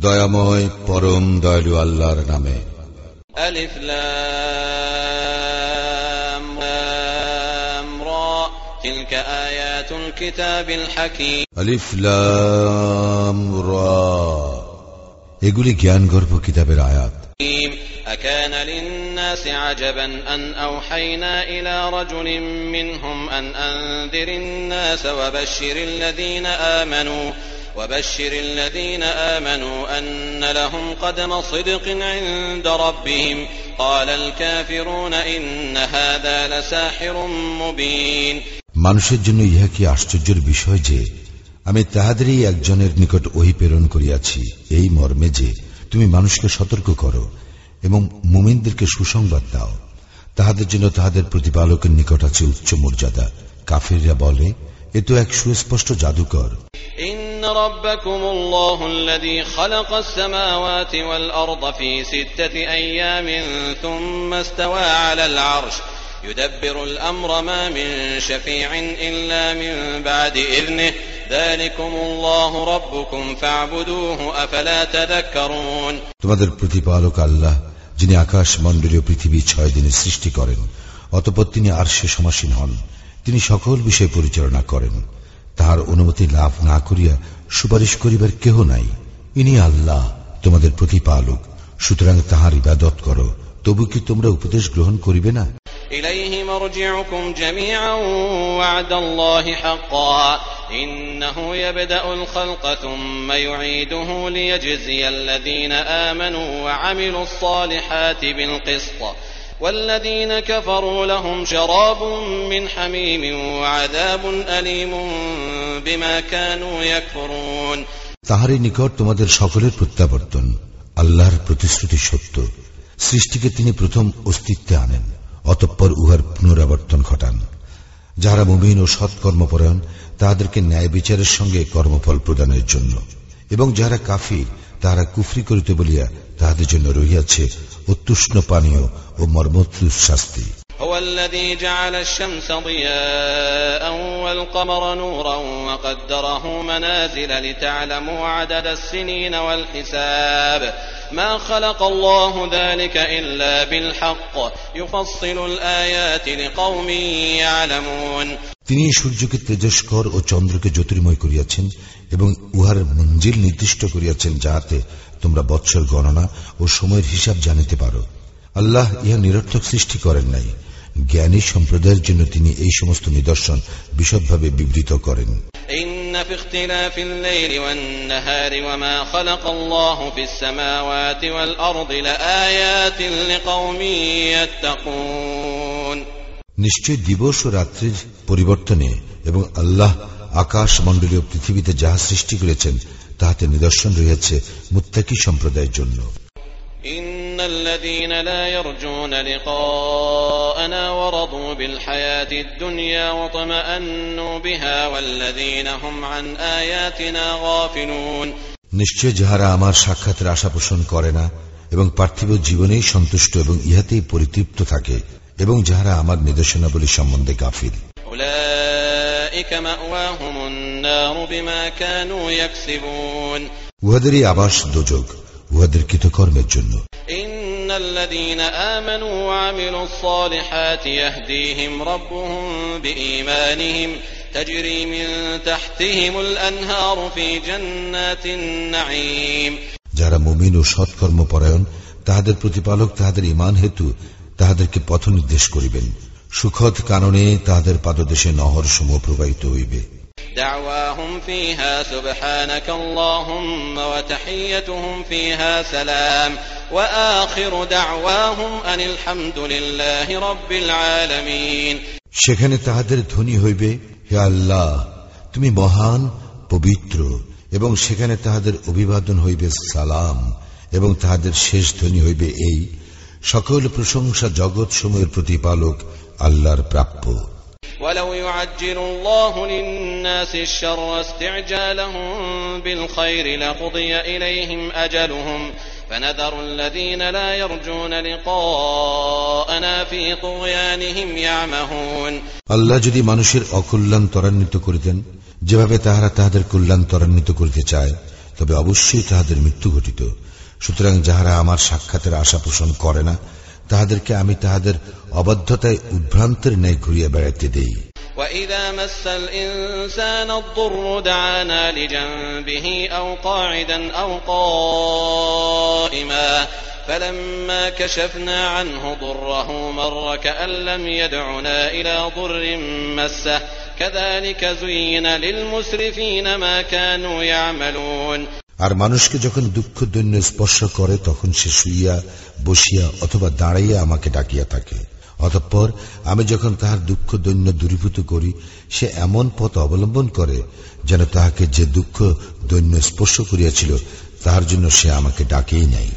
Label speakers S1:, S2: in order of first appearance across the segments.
S1: দয়াময় পরম দয়ালু আল্লাহর নামে
S2: ألف لام لام را تلك آيات الكتاب الحكيم
S1: আলিফ লাম রা এগুলি জ্ঞানগর্ভ কিতাবের আয়াত
S2: أكان للناس عجبا أن أوحينا إلى رجل منهم أن أنذر الناس وبشر الذين آمنوا وبشر الذين آمنوا أن لهم قدم صدق عند ربهم قال الكافرون إن هذا لساحر مبين
S1: মানুষের জন্য ইহা কি আশ্চর্যের বিষয় যে আমি তাহাদেরই একজনের নিকট ওহি প্রেরণ করিয়াছি এই মর্মে যে তুমি মানুষকে সতর্ক করো এবং মুমিনদেরকে সুসংবাদ দাও তাহাদের জন্য তাহাদের প্রতিপালকের নিকট আছে উচ্চ মর্যাদা কাফিররা বলে এ তো এক সুস্পষ্ট জাদুকর
S2: إن ربكم الله الذي خلق السماوات والأرض في ستة أيام ثم استوى على العرش يدبر الأمر ما من شفيع إلا من بعد إذنه ذلكم الله ربكم فاعبدوه أفلا تذكرون
S1: তোমাদের প্রতিপালক আল্লাহ যিনি আকাশ মণ্ডলীয় পৃথিবী ছয় দিনে সৃষ্টি করেন, অতপর তিনি আর সে সমাসীন হন। তিনি সকল বিষয় পরিচালনা করেন। তাহার অনুমতি লাভ না করিয়া সুপারিশ করিবার কেহ নাই। ইনি আল্লাহ, তোমাদের প্রতিপালক। সুতরাং তাহার ইবাদত করো। তবু কি তোমরা উপদেশ গ্রহণ করিবে না?
S2: ইলাইহি মারজিউকুম জামিআন ওয়া'দাল্লাহি হাক্কা إنه يبدأ الخلق ثم يعيده ليجزي الذين آمنوا وعملوا الصالحات بالقسط والذين كفروا لهم شراب من حميم وعذاب أليم بما كانوا يكفرون
S1: তাহারই নিকট তোমাদের সকলের প্রত্যাবর্তন আল্লাহর প্রতিশ্রুতি সত্য সৃষ্টিকে তিনি প্রথম অস্তিত্বে আনেন অতঃপর উহার পুনরাবর্তন ঘটান যাহারা মুমিন ও সৎকর্মপরায়ণ তাহাদেরকে ন্যায় বিচারের সঙ্গে কর্মফল প্রদানের জন্য। এবং যারা কাফির, তাহারা কুফরি করিতে বলিয়া তাহাদের জন্য রহিয়াছে অত্যুষ্ণ পানীয় ও মর্মোত্তুষ শাস্তি।
S2: هو الذي جعل الشمس ضياء والقمر نورا وقدره منازل لتعلموا عدد السنين والحساب ما خلق الله ذلك إلا بالحق يفصل الآيات لقوم يعلمون
S1: তিনি সূর্যকে তেজস্কর ও চন্দ্রকে জ্যোতির্ময় করিয়াছেন এবং উহার মঞ্জিল নির্দিষ্ট করিয়াছেন যাহাতে তোমরা বৎসর গণনা ও সময়ের হিসাব জানিতে পারো আল্লাহ ইহা নিরর্থক সৃষ্টি করেন নাই জ্ঞানী সম্প্রদায়ের জন্য তিনি এই সমস্ত নিদর্শন বিশদভাবে বিবৃত করেন। নিশ্চয় দিবস ও রাত্রির পরিবর্তনে এবং আল্লাহ আকাশ মণ্ডলীয় পৃথিবীতে যাহা সৃষ্টি করেছেন তাহাতে নিদর্শন রয়েছে মুত্তাকি সম্প্রদায়ের জন্য।
S2: إن الذين لا يرجون لقاءنا ورضوا بالحياة الدنيا واطمأنوا بها والذين هم عن آياتنا غافلون
S1: নিশ্চয় যাহারা আমার সাক্ষাতের আশা পোষণ করে না এবং পার্থিব জীবনেই সন্তুষ্ট এবং ইহাতেই পরিতৃপ্ত থাকে এবং যাহারা আমার নির্দেশনাবলী সম্বন্ধে গাফিল
S2: أولئك مأواهم النار بما كانوا يكسبون
S1: উহাদেরই আবাস দোজক উহাদের কৃতকর্মের জন্য। যারা মুমিন ও সৎকর্ম পরায়ণ তাহাদের প্রতিপালক তাহাদের ইমান হেতু তাহাদেরকে পথ নির্দেশ করিবেন। সুখদ কারণে তাহাদের পাদদেশে নহর সমূহ প্রবাহিত হইবে।
S2: دعواهم فيها سبحانك اللهم وتحيتهم فيها سلام وآخر دعواهم أن الحمد لله رب العالمين
S1: সেখানে তাহাদের ধ্বনি হইবে হে আল্লাহ তুমি মহান পবিত্র এবং সেখানে তাহাদের অভিবাদন হইবে সালাম এবং তাহাদের শেষ ধ্বনি হইবে এই সকল প্রশংসা জগৎ সময়ের প্রতিপালক আল্লাহর প্রাপ্য
S2: ولو يعجل الله للناس الشر استعجالهم بالخير لقضي إليهم أجلهم فنذر الذين لا يرجون لقاءنا في طغيانهم يعمهون
S1: আল্লাহ যদি মানুষের অকল্যাণ ত্বরান্বিত করিতেন যেভাবে তাহারা তাহাদের কল্যাণ ত্বরান্বিত করিতে চায় তবে অবশ্যই তাহাদের মৃত্যু ঘটিত সুতরাং যাহারা আমার সাক্ষাতের আশা পোষণ করে না তাহাদেরকে আমি তাহাদের অবাধ্যতায় উদ্ভ্রান্তের ন্যায় ঘুরিয়া বেড়াইতে দেই
S2: وإذا مس الإنسان الضر دعانا لجنبه أو قاعدا أو قائما فلما كشفنا عنه ضره مر كأن لم يدعنا إلى ضر مسه كذلك زين للمسرفين ما كانوا يعملون
S1: আর মানুষকে যখন দুঃখ দৈন্য স্পর্শ করে, তখন সে শুইয়া, বসিয়া অথবা দাঁড়াইয়া আমাকে ডাকিয়া থাকে। অতঃপর আমি যখন তাহার দুঃখ দৈন্য দূরীভূত করি, সে এমন পথ অবলম্বন করে যেন তাহাকে যে দুঃখ দৈন্য স্পর্শ করিয়াছিল, তাহার জন্য সে আমাকে ডাকেই নাই।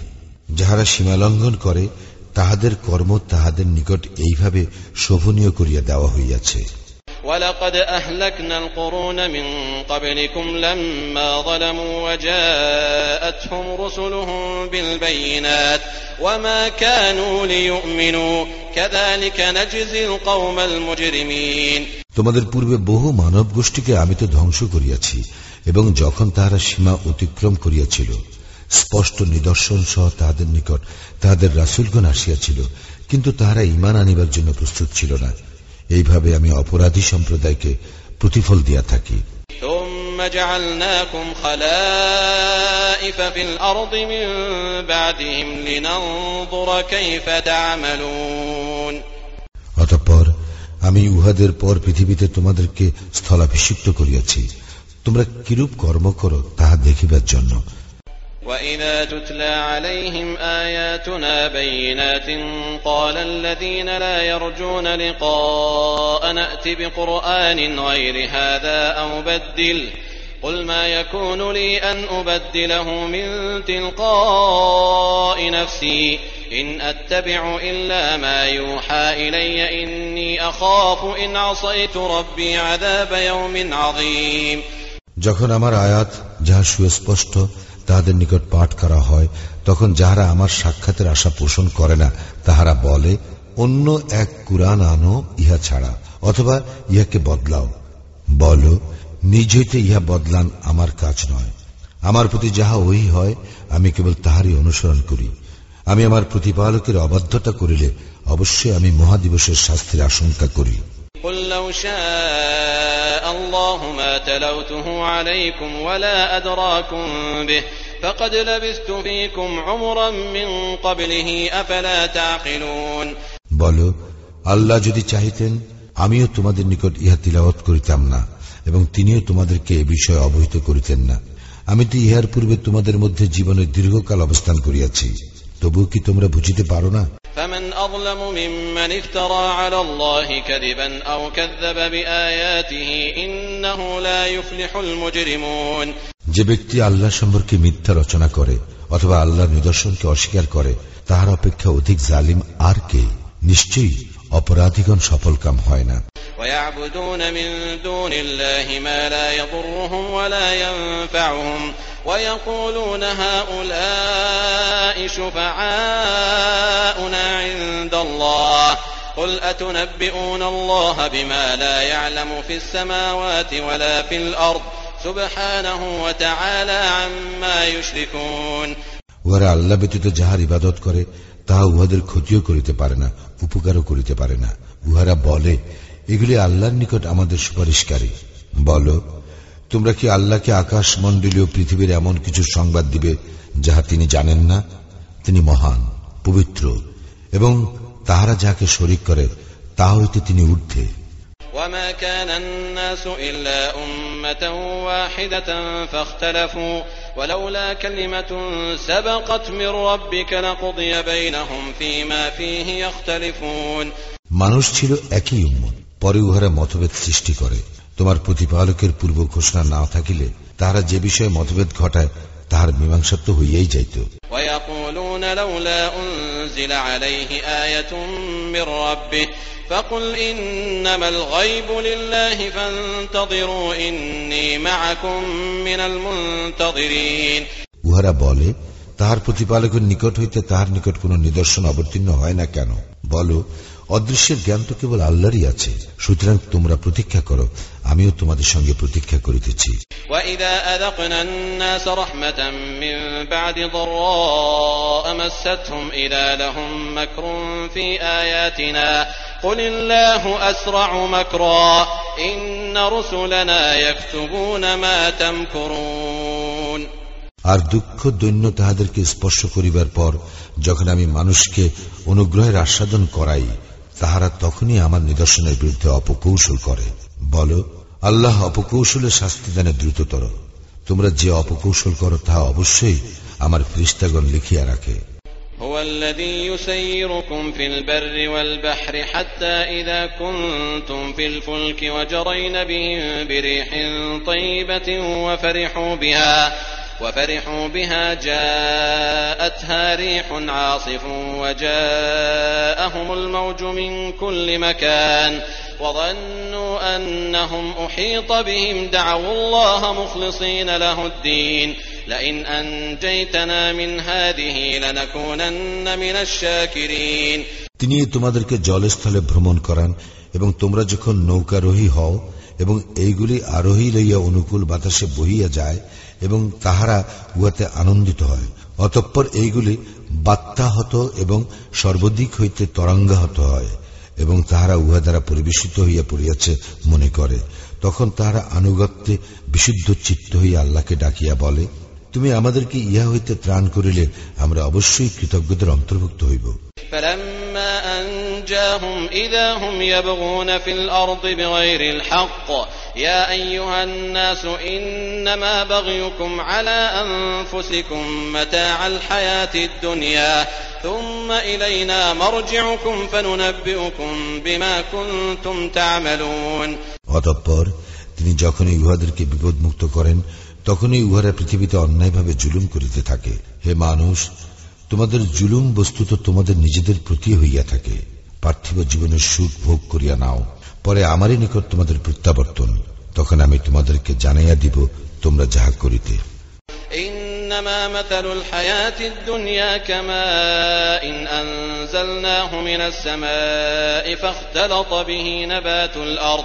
S1: যাহারা সীমালঙ্ঘন করে, তাহাদের কর্ম তাহাদের নিকট এইভাবে শোভনীয় করিয়া দেওয়া হইয়াছে।
S2: ولقد أهلكنا القرون من قبلكم لما ظلموا وجاءتهم رسلهم بالبينات وما كانوا ليؤمنوا كذلك نجزي القوم المجرمين
S1: তোমাদের পূর্বে বহু মানব গোষ্ঠীকে আমি তো ধ্বংস করিয়াছি এবং যখন তাহারা সীমা অতিক্রম করিয়াছিল স্পষ্ট নিদর্শন সহ তাহাদের নিকট তাহাদের রাসুলগণ আসিয়াছিল কিন্তু তাহারা ইমান আনিবার জন্য প্রস্তুত ছিল না এইভাবে আমি অপরাধী সম্প্রদায়কে প্রতিফল দিয়া থাকি। অতঃপর আমি উহাদের পর পৃথিবীতে তোমাদেরকে স্থলাভিষিক্ত করিয়াছি। তোমরা কিরূপ কর্ম করো তাহা দেখিবার জন্য।
S2: وإذا تتلى عليهم آياتنا بينات قال الذين لا يرجون لقاء نأت بقرآن غير هذا أو بدل قل ما يكون لي أن أبدله من تلقاء نفسي إن أتبع إلا ما يوحى إلي إني أخاف إن عصيت ربي عذاب يوم عظيم
S1: যখন আমার আয়াত যাহা সুস্পষ্ট তাহাদের নিকট পাঠ করা হয়, তখন যাহারা আমার সাক্ষাতের আশা পোষণ করে না, তাহারা বলে, অন্য এক কুরআন আনো ইহা ছাড়া, অথবা ইহাকে বদলাও। বল নিজ হইতে ইহা বদলান আমার কাজ নয়। আমার প্রতি যাহা ওই হয়, আমি কেবল তাহারই অনুসরণ করি। আমি আমার প্রতিপালকের অবাধ্যতা করিলে, অবশ্যই আমি মহাদিবসের শাস্তির আশঙ্কা করি।
S2: قل لو شاء الله ما تلوته عليكم ولا أدراكم به فقد لبثت فيكم عمرا من قبله أفلا تعقلون
S1: বল আল্লাহ যদি চাহিতেন আমিও তোমাদের নিকট ইহা তিলাওয়াত করিতাম না এবং তিনিও তোমাদেরকে এ বিষয়ে অবহিত করিতেন না আমি তো ইহার পূর্বে তোমাদের মধ্যে জীবনের দীর্ঘকাল অবস্থান করিয়াছি তবুও কি তোমরা বুঝিতে পারো না
S2: فمن أظلم ممن افترى على الله كذبا أو كذب بآياته إنه لا يفلح المجرمون
S1: যে ব্যক্তি আল্লাহ সম্পর্কে মিথ্যা রচনা করে অথবা আল্লাহর নিদর্শনকে অস্বীকার করে তাহার অপেক্ষা অধিক জালিম আর কে নিশ্চয়ই অপরাধীগণ সফলকাম হয় না
S2: ويعبدون من دون الله ما لا يضرهم ولا ينفعهم ويقولون هؤلاء شفعاؤنا عند الله قل أتنبئون الله بما لا يعلم في السماوات ولا في الأرض سبحانه وتعالى عما يشركون
S1: উহারা আল্লাহ ব্যতীত যাহার ইবাদত করে তাহা উহাদের ক্ষতিও করিতে পারে না উপকারও করিতে পারে না উহারা বলে এগুলি আল্লাহর নিকট আমাদের সুপারিশকারী বল তোমরা কি আল্লাহকে আকাশ মণ্ডলীয় পৃথিবীর এমন কিছু সংবাদ দিবে যাহা তিনি জানেন না তিনি মহান পবিত্র এবং তাহারা যাহাকে শরিক করে তা হইতে তিনি ঊর্ধ্বে
S2: وما كان الناس إلا أمة واحدة فاختلفوا ولولا كلمة سبقت من ربك لقضي بينهم فيما فيه يختلفون
S1: মানুষ ছিল একই উম্মত পরে উহারা মতভেদ সৃষ্টি করে তোমার প্রতিপালকের পূর্ব ঘোষণা না থাকিলে তাহারা যে বিষয়ে মতভেদ ঘটায় তাহার মীমাংসা তো হইয়াই যাইত। উহারা বলে তাহার প্রতিপালকের নিকট হইতে তাহার নিকট কোন নিদর্শন অবতীর্ণ হয় না কেন? বলো অদৃশ্যের জ্ঞান তো কেবল আল্লাহরই আছে। সুতরাং তোমরা প্রতীক্ষা করো আমিও তোমাদের সঙ্গে প্রতীক্ষা করিতেছি। আর দুঃখ দৈন্য তাহাদেরকে স্পর্শ করিবার পর যখন আমি মানুষকে অনুগ্রহের আস্বাদন করাই তাহারা তখনই আমার নিদর্শনের বিরুদ্ধে অপকৌশল করে বল আল্লাহ অপকৌশলের শাস্তি দানে দ্রুততর তোমরা যে অপকৌশল করো তাহা অবশ্যই আমার ফ্রিস্তাগণ লিখিয়া রাখে
S2: هو الذي يسيركم في البر والبحر حتى إذا كنتم في الفلك وجرين بهم بريح طيبة وفرحوا بها وفرحوا بها جاءتها ريح عاصف وجاءهم الموج من كل مكان وظنوا أنهم أحيط بهم دعوا الله مخلصين له الدين لئن أنجيتنا من هذه لنكونن من الشاكرين
S1: তিনি তোমাদেরকে জলস্থলে ভ্রমণ করান এবং তোমরা যখন নৌকারোহী হও এবং এইগুলি আরোহী লইয়া অনুকূল বাতাসে বহিয়া যায় এবং তাহারা উহাতে আনন্দিত হয়। অতঃপর এইগুলি বাত্যাহত এবং সর্বদিক হইতে তরঙ্গাহত হয় এবং তাহারা উহা দ্বারা পরিবেশিত হইয়া পড়িয়াছে মনে করে। তখন তাহারা আনুগত্যে বিশুদ্ধ চিত্ত হইয়া আল্লাহকে ডাকিয়া বলে তুমি আমাদেরকে ইহা হইতে ত্রাণ করিলে আমরা অবশ্যই কৃতজ্ঞদের অন্তর্ভুক্ত হইব
S2: فلما أنجاهم إذا هم يبغون في الأرض بغير الحق يا أيها الناس إنما بغيكم على أنفسكم متاع الحياة الدنيا ثم إلينا مرجعكم فننبئكم بما كنتم تعملون
S1: অতঃপর তিনি যখনই উহাদেরকে বিপদমুক্ত করেন তখনই উহারা পৃথিবীতে অন্যায়ভাবে জুলুম করিতে থাকে হে মানুষ তোমাদের জুলুম বস্তুত তোমাদের নিজেদের প্রতি হইয়া থাকে পার্থিব জীবনের সুখ ভোগ করিয়া নাও পরে আমারই নিকট তোমাদের প্রত্যাবর্তন তখন আমি তোমাদেরকে জানাইয়া দিব তোমরা যাহা করিতে
S2: إنما مثل الحياة الدنيا كماء إن أنزلناه من السماء فاختلط به نبات الأرض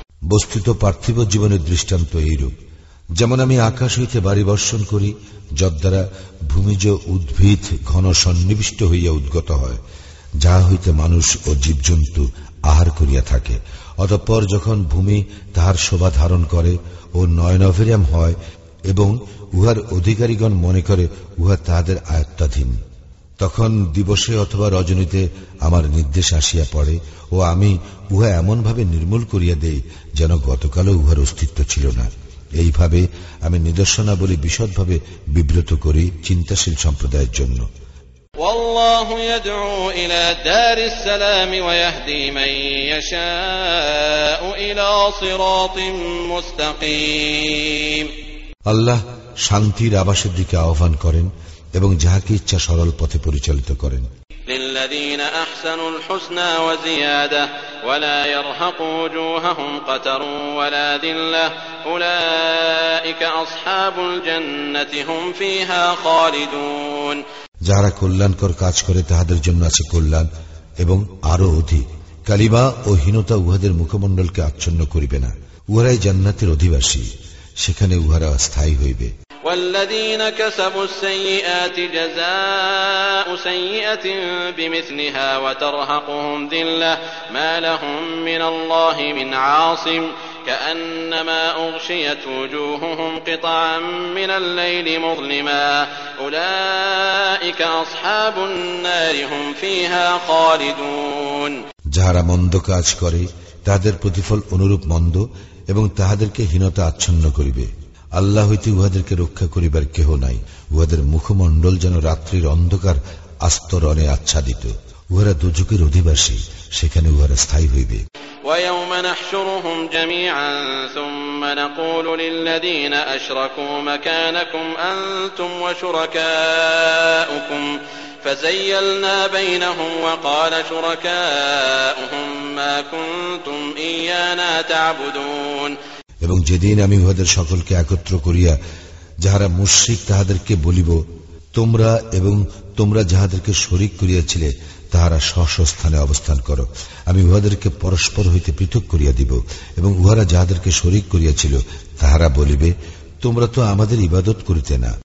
S1: বস্তুত পার্থিব জীবনের দৃষ্টান্ত এইরূপ। যেমন আমি আকাশ হইতে বাড়ি বর্ষণ করি, যদ্বারা ভূমিজ উদ্ভিদ ঘন সন্নিবিষ্ট হইয়া উদ্গত হয়, যাহা হইতে মানুষ ও জীবজন্তু আহার করিয়া থাকে। অতঃপর যখন ভূমি তাহার শোভা ধারণ করে ও নয়নভেরিয়াম হয় এবং উহার অধিকারীগণ মনে করে উহা তাহাদের আয়ত্তাধীন। তখন দিবসে অথবা রজনীতে আমার নির্দেশ আসিয়া পড়ে ও আমি উহা এমনভাবে নির্মূল করিয়া দেই যেন গতকালও উহার অস্তিত্ব ছিল না এইভাবে আমি নিদর্শনাবলী বিশদভাবে বিব্রত করি চিন্তাশীল সম্প্রদায়ের জন্য
S2: والله يدعو إلى دار السلام ويهدي من يشاء إلى صراط مستقيم
S1: আল্লাহ শান্তির আবাসের দিকে আহ্বান করেন এবং যাহাকে ইচ্ছা সরল পথে পরিচালিত করেন। যারা কল্যাণকর কাজ করে তাহাদের জন্য আছে কল্যাণ এবং আরও অধিক। কালিবা ও হীনতা উহাদের মুখমণ্ডলকে আচ্ছন্ন করিবে না। উহারাই জান্নাতের অধিবাসী। সেখানে উহারা স্থায়ী হইবে।
S2: والذين كسبوا السيئات جزاء سيئة بمثلها وترهقهم ذلة ما لهم من الله من عاصم كأنما أغشيت وجوههم قطعا من الليل مظلما أولئك أصحاب النار هم فيها خالدون
S1: যাহারা মন্দ কাজ করে তাহাদের প্রতিফল অনুরূপ মন্দ এবং তাহাদেরকে হীনতা আচ্ছন্ন করিবে আল্লাহ হইতে উহাদেরকে রক্ষা করিবার কেহ নাই উহাদের মুখমণ্ডল যেন রাত্রির অন্ধকার আস্তরণে আচ্ছাদিত উহারা দুযুগের অধিবাসী সেখানে উহারা স্থায়ী হইবে
S2: ويوم نحشرهم جميعا ثم نقول للذين أشركوا مكانكم أنتم وشركاؤكم فزيلنا بينهم وقال شركاؤهم ما كنتم إيانا تعبدون
S1: এবং যেদিন আমি উহাদের সকলকে একত্র করিয়া যাহারা মুশ্রিক তাহাদেরকে বলিব তোমরা এবং তোমরা যাহাদেরকে শরিক করিয়াছিলে তাহারা স্বস্থানে অবস্থান করো। আমি উহাদেরকে পরস্পর হইতে পৃথক করিয়া দিব এবং উহারা যাহাদেরকে শরিক করিয়াছিল তাহারা বলিবে তোমরা তো আমাদের ইবাদত করিতে না।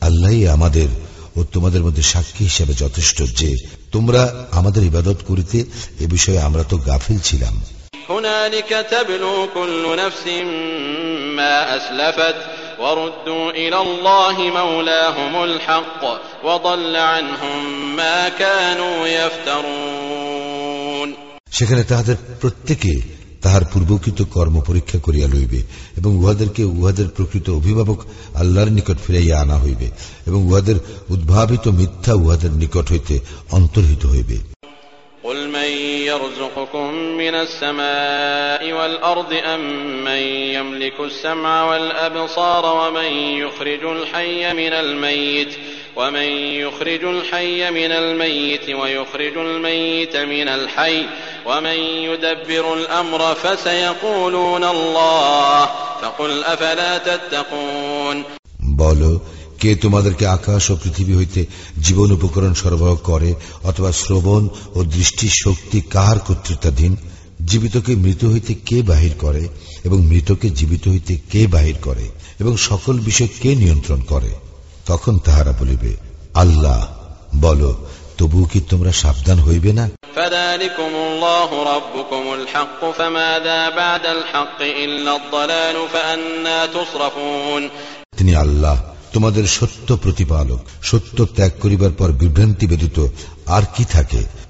S1: আল্লাহ আমাদের ও তোমাদের মধ্যে সাক্ষী হিসেবে যথেষ্ট যে তোমরা আমাদের ইবাদত করিতে এ বিষয়ে আমরা তো গাফিল ছিলাম। সেখানে তাহাদের প্রত্যেকে তাহার পূর্বকৃত কর্ম পরীক্ষা করিয়া লইবে এবং উহাদেরকে উহাদের প্রকৃত অভিভাবক আল্লাহর নিকট ফিরাইয়া আনা হইবে এবং উহাদের উদ্ভাবিত মিথ্যা উহাদের নিকট হইতে অন্তর্হিত হইবে
S2: قل من يرزقكم من السماء والأرض أم من يملك السمع والأبصار ومن يخرج الحي من الميت ومن يخرج الحي من الميت ويخرج الميت من الحي ومن يدبر الأمر فسيقولون الله فقل أفلا تتقون
S1: বলো কে তোমাদেরকে আকাশ ও পৃথিবী হইতে জীবন উপকরণ সরবরাহ করে অথবা শ্রবণ ও দৃষ্টি শক্তি কাহার কর্তৃত্বাধীন জীবিতকে মৃত হইতে কে বাহির করে এবং মৃতকে জীবিত হইতে কে বাহির করে এবং সকল বিষয় কে নিয়ন্ত্রণ করে তখন তাহারা বলিবে আল্লাহ বল তবু কি তোমরা সাবধান হইবে না? তিনি আল্লাহ তোমাদের সত্য প্রতিপালক সত্য ত্যাগ করিবার পর বিভ্রান্তি ব্যতীত আর কি থাকে?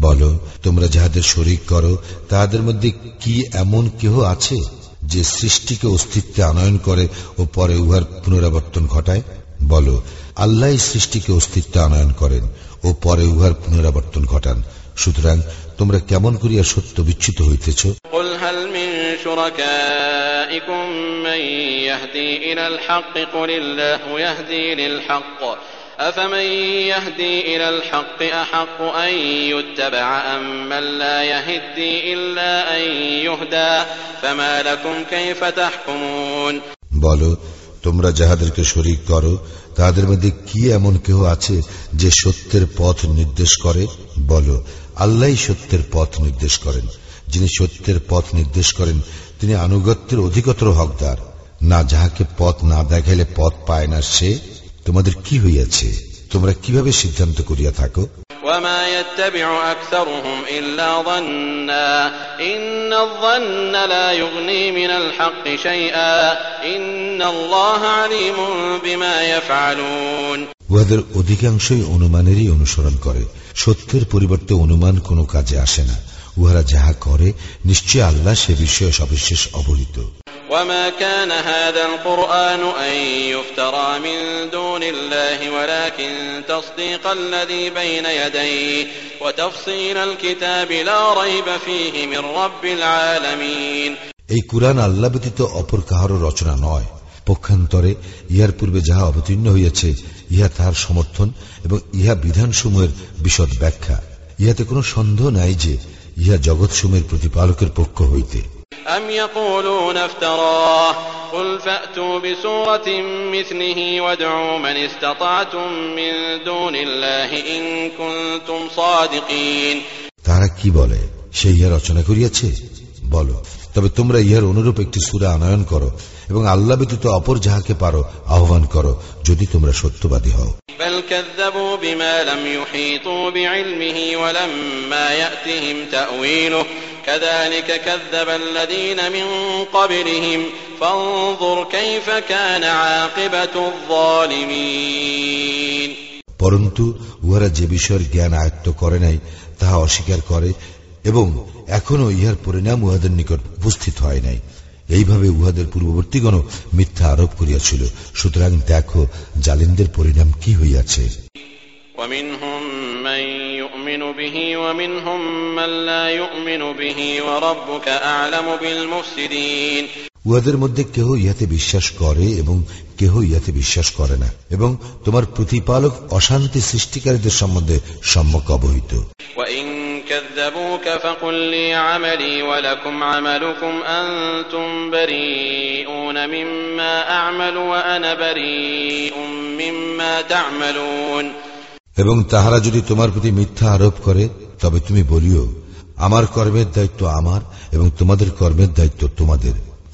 S1: বলো তোমরা যাহাদের শরিক করো তাহাদের মধ্যে কি এমন কেহ আছে যে সৃষ্টিকে অস্তিত্বে আনয়ন করে ও পরে উহার পুনরাবর্তন ঘটায় বলো আল্লাহ সৃষ্টিকে অস্তিত্বে আনয়ন করেন ও পরে উহার পুনরাবর্তন ঘটান সুতরাং তোমরা কেমন করিয়া সত্য বিচ্যুত হইতেছ
S2: قل هل من شركائكم من يهدي إلى الحق قل الله يهدي للحق أفمن يهدي إلى الحق أحق أن يتبع أم من لا يهدي إلا أن يهدى فما لكم كيف تحكمون
S1: বলো তোমরা যাহাদেরকে শরিক করো তাহাদের মধ্যে কি এমন কেহ আছে যে সত্যের পথ নির্দেশ করে বলো আল্লাহ সত্যের পথ নির্দেশ করেন যিনি সত্যের পথ নির্দেশ করেন তিনি আনুগত্যের অধিকতর হকদার না যাহাকে পথ না দেখাইলে পথ পায় না সে তোমাদের কি হইয়াছে? তোমরা কীভাবে সিদ্ধান্ত করিয়া থাকো? উহাদের অধিকাংশই অনুমানেরই অনুসরণ করে। সত্যের পরিবর্তে অনুমান কোনো কাজে আসে না। উহারা যাহা করে নিশ্চয় আল্লাহ সে বিষয়ে সবিশেষ অবহিত।
S2: وما كان هذا القرآن أن يفترى من دون الله ولكن تصديق الذي بين يديه وتفصيل الكتاب لا ريب فيه من رب العالمين
S1: এই কুরআন আল্লাহ ব্যতীত অপর কাহারও রচনা নয় পক্ষান্তরে ইহার পূর্বে যাহা অবতীর্ণ হইয়াছে ইহা তাহার সমর্থন এবং ইহা বিধানসমূহের বিশদ ব্যাখ্যা ইহাতে কোনো সন্দেহ নাই যে ইহা জগৎসমূহের প্রতিপালকের পক্ষ হইতে
S2: أم يقولون افتراه قل فأتوا بسورة مثله وادعوا من استطعتم من دون الله إن كنتم صادقين
S1: তারা কি বলে সে ইহা রচনা করিয়াছে বলো তবে তোমরা ইহার অনুরূপ একটি সুরা আনয়ন করো এবং আল্লাহ ব্যতীত অপর যাহাকে পারো আহ্বান করো, যদি তোমরা সত্যবাদী হও। পরন্তু উহারা যে বিষয়ের জ্ঞান আয়ত্ত করে নাই তাহা অস্বীকার করে এবং এখনো ইহার পরিণাম উহাদের নিকট উপস্থিত হয় নাই এইভাবে উহাদের পূর্ববর্তীগণ মিথ্যা আরোপ করিয়াছিল সুতরাং দেখো জালিমদের পরিণাম কি হইয়াছে
S2: ومنهم من يؤمن به ومنهم من لا يؤمن به وربك أعلم بالمفسدين
S1: উহাদের মধ্যে কেহ ইহাতে বিশ্বাস করে এবং কেহ ইহাতে বিশ্বাস করে না এবং তোমার প্রতিপালক অশান্তি সৃষ্টিকারীদের সম্বন্ধে সম্যক অবহিত। এবং তাহারা যদি তোমার প্রতি মিথ্যা আরোপ করে তবে তুমি বলিও আমার কর্মের দায়িত্ব আমার এবং তোমাদের কর্মের দায়িত্ব তোমাদের।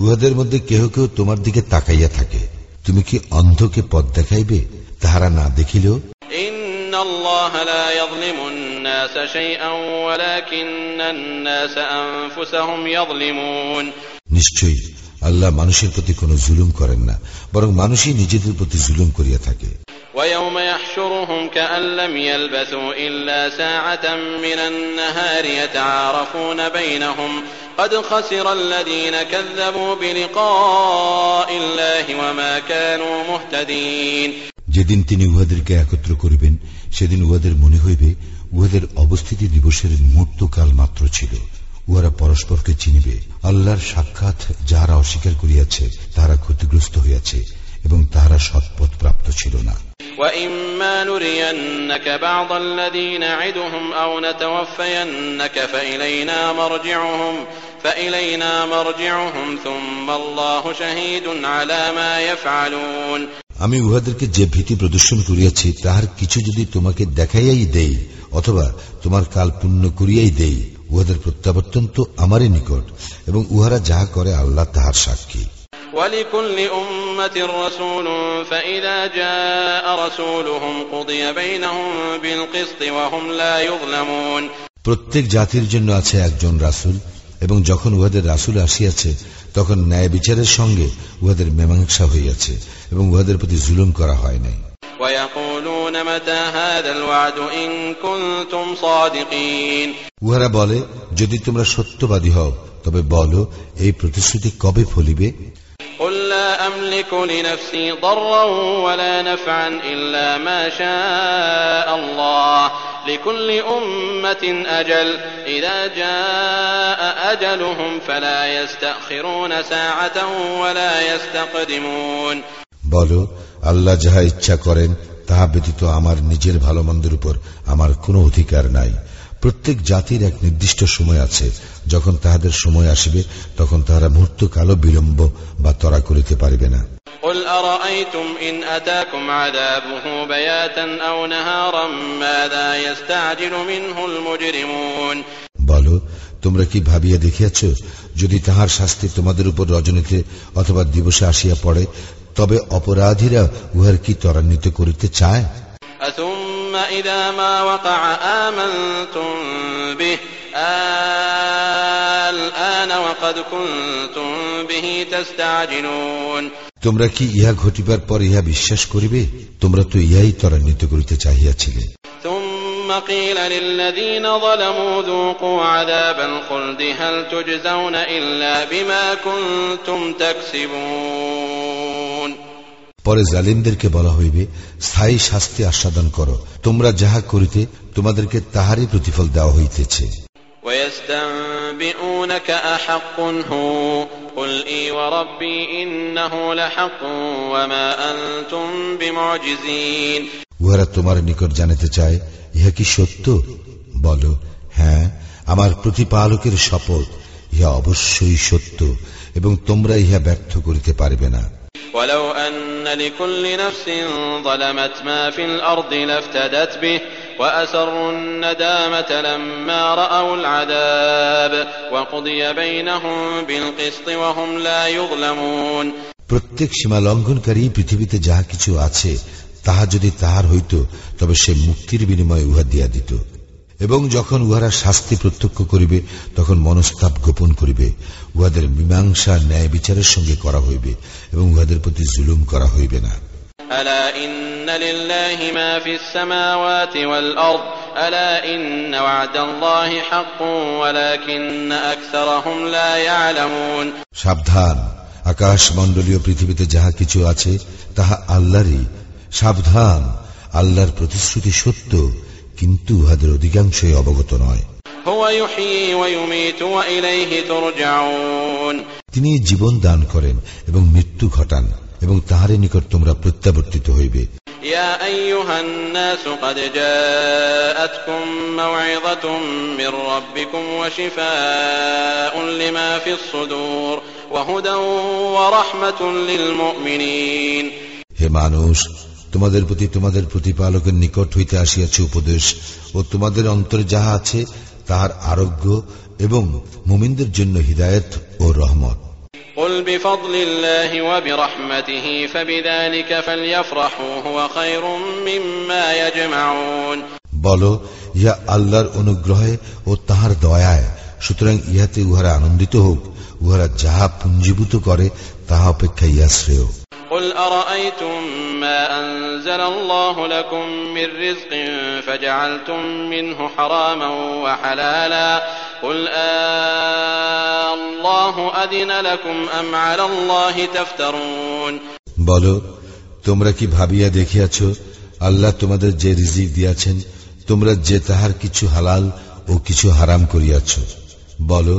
S1: উহাদের মধ্যে কেহ কেউ তোমার দিকে তাকাইয়া থাকে। তুমি কি অন্ধকে পদ দেখাইবে তাহারা না দেখিলেও? নিশ্চয়ই আল্লাহ মানুষের প্রতি কোন জুলুম করেন না বরং মানুষই নিজেদের প্রতি জুলুম করিয়া থাকে।
S2: ويوم يحشرهم كأن لم يلبثوا إلا ساعة من النهار يتعارفون بينهم قد خسر الذين كذبوا بلقاء الله وما كانوا مهتدين
S1: যেদিন তিনি উহাদেরকে একত্র করিবেন সেদিন উহাদের মনে হইবে উহাদের অবস্থিতি দিবসের মুহূর্তকাল মাত্র ছিল উহারা পরস্পরকে চিনিবে আল্লাহর সাক্ষাৎ যাহারা অস্বীকার করিয়াছে তাহারা ক্ষতিগ্রস্ত হইয়াছে এবং তাহারা সৎপথ প্রাপ্ত ছিল না
S2: وإما نرينك بعض الذي نعدهم أو نتوفينك فإلينا مرجعهم فإلينا مرجعهم ثم الله شهيد على ما يفعلون
S1: আমি উহাদেরকে যে ভীতি প্রদর্শন করিয়াছি তাহার কিছু যদি তোমাকে দেখাইয়াই দেই অথবা তোমার কাল পূর্ণ করিয়াই দেই উহাদের প্রত্যাবর্তন তো আমারই নিকট এবং উহারা যাহা করে আল্লাহ তাহার সাক্ষী
S2: ولكل أمة رسول فإذا جاء رسولهم قضي بينهم بالقسط وهم لا يظلمون
S1: প্রত্যেক জাতির জন্য আছে একজন রাসূল এবং যখন উহাদের রাসূল আসিয়াছে তখন ন্যায় বিচারের সঙ্গে উহাদের মীমাংসা হইয়াছে এবং উহাদের প্রতি জুলুম করা হয় নাই
S2: ويقولون متى هذا الوعد إن كنتم صادقين
S1: উহারা বলে যদি তোমরা সত্যবাদী হও তবে বলো এই প্রতিশ্রুতি কবে ফলিবে
S2: قل لا أملك لنفسي ضرا ولا نفعا إلا ما شاء الله لكل أمة أجل إذا جاء أجلهم فلا يستأخرون ساعة ولا يستقدمون
S1: বলো আল্লাহ যাহা ইচ্ছা করেন তাহা ব্যতীত আমার নিজের ভালো মন্দের উপর আমার কোনো অধিকার নাই প্রত্যেক জাতির এক নির্দিষ্ট সময় আছে যখন তাহাদের সময় আসবে তখন তাহারা মুহূর্ত কালো বিলম্ব বা তরা করিতে পারিবে না
S2: قل أرأيتم إن أتاكم عذابه بياتا أو نهارا ماذا يستعجل منه المجرمون
S1: বলো তোমরা কি ভাবিয়া দেখিয়াছ যদি তাহার শাস্তি তোমাদের উপর রজনীতে অথবা দিবসে আসিয়া পড়ে তবে অপরাধীরা উহার কি ত্বরান্বিত করিতে চায়
S2: أثم إذا ما وقع آمنتم به الآن وقد كنتم به تستعجلون
S1: তোমরা কি ইহা ঘটিবার পর ইহা বিশ্বাস করিবে তোমরা তো ইহাই ত্বরান্বিত করিতে চাহিয়াছিলে
S2: ثم قيل للذين ظلموا ذوقوا عذاب الخلد هل تجزون إلا بما كنتم تكسبون
S1: পরে জালিমদেরকে বলা হইবে স্থায়ী শাস্তি আস্বাদন করো তোমরা যাহা করিতে তোমাদেরকে তাহারই প্রতিফল দেওয়া হইতেছে
S2: ويستنبئونك أحق هو قل إي وربي إنه لحق وما أنتم بمعجزين
S1: উহারা তোমার নিকট জানিতে চায় ইহা কি সত্য বলো হ্যাঁ আমার প্রতিপালকের শপথ ইহা অবশ্যই সত্য এবং তোমরা ইহা ব্যর্থ করিতে পারবে না
S2: ولو أن لكل نفس ظلمت ما في الأرض لافتدت به وأسروا الندامة لما رأوا العذاب وقضي بينهم بالقسط وهم لا يظلمون
S1: প্রত্যেক সীমা লঙ্ঘনকারী পৃথিবীতে যাহা কিছু আছে তাহা যদি তাহার হইত তবে সে মুক্তির বিনিময়ে উহা দিয়া দিত এবং যখন উহারা শাস্তি প্রত্যক্ষ করিবে তখন মনস্তাপ গোপন করিবে। উহাদের মীমাংসা ন্যায় বিচারের সঙ্গে করা হইবে এবং উহাদের প্রতি জুলুম করা হইবে না। সাবধান। আকাশ মণ্ডলীয় পৃথিবীতে যাহা কিছু আছে তাহা আল্লাহরই। সাবধান। আল্লাহর প্রতিশ্রুতি সত্য। কিন্তু উহাদের অধিকাংশই অবগত নয়
S2: هو يحيي ويميت وإليه ترجعون
S1: তিনি জীবন দান করেন এবং মৃত্যু ঘটান এবং তাহারে নিকট তোমরা প্রত্যাবর্তিত হইবে
S2: يا أيها الناس قد جاءتكم موعظة من ربكم وشفاء لما في الصدور وهدى ورحمة للمؤمنين
S1: হে মানুষ তোমাদের প্রতি তোমাদের প্রতিপালকের নিকট হইতে আসিয়াছে উপদেশ ও তোমাদের অন্তরে যাহা আছে তাহার আরোগ্য এবং মুমিনদের জন্য হিদায়ত ও রহমত
S2: قل بفضل الله وبرحمته فبذلك فليفرحوا هو خير مما يجمعون
S1: বলো ইহা আল্লাহর অনুগ্রহে ও তাহার দয়ায় সুতরাং ইহাতে উহারা আনন্দিত হোক উহারা যাহা পুঞ্জীভূত করে তাহা অপেক্ষা ইহা শ্রেয়
S2: قل أرأيتم ما أنزل الله لكم من رزق فجعلتم منه حراما وحلالا قل آه الله أذن لكم أم على الله تفترون
S1: বলো তোমরা কি ভাবিয়া দেখিয়াছ আল্লাহ তোমাদের যে রিজিক দিয়াছেন তোমরা যে তাহার কিছু হালাল ও কিছু হারাম করিয়াছ বলো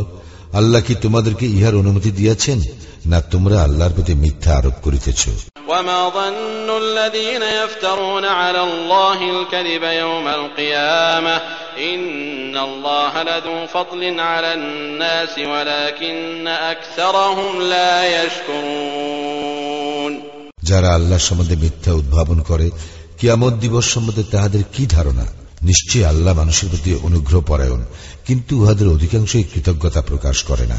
S1: আল্লাহ কি তোমাদেরকে ইহার অনুমতি দিয়াছেন না তোমরা আল্লাহর প্রতি মিথ্যা আরোপ করিতেছ
S2: وما ظن الذين يفترون على الله الكذب يوم القيامة إن الله لذو فضل على الناس ولكن أكثرهم لا يشكرون
S1: যারা আল্লাহ সম্বন্ধে মিথ্যা উদ্ভাবন করে কিয়ামত দিবস সম্বন্ধে তাহাদের কি ধারণা নিশ্চয়ই আল্লাহ মানুষের প্রতি অনুগ্রহ পরায়ণ কিন্তু উহাদের অধিকাংশই কৃতজ্ঞতা প্রকাশ করে না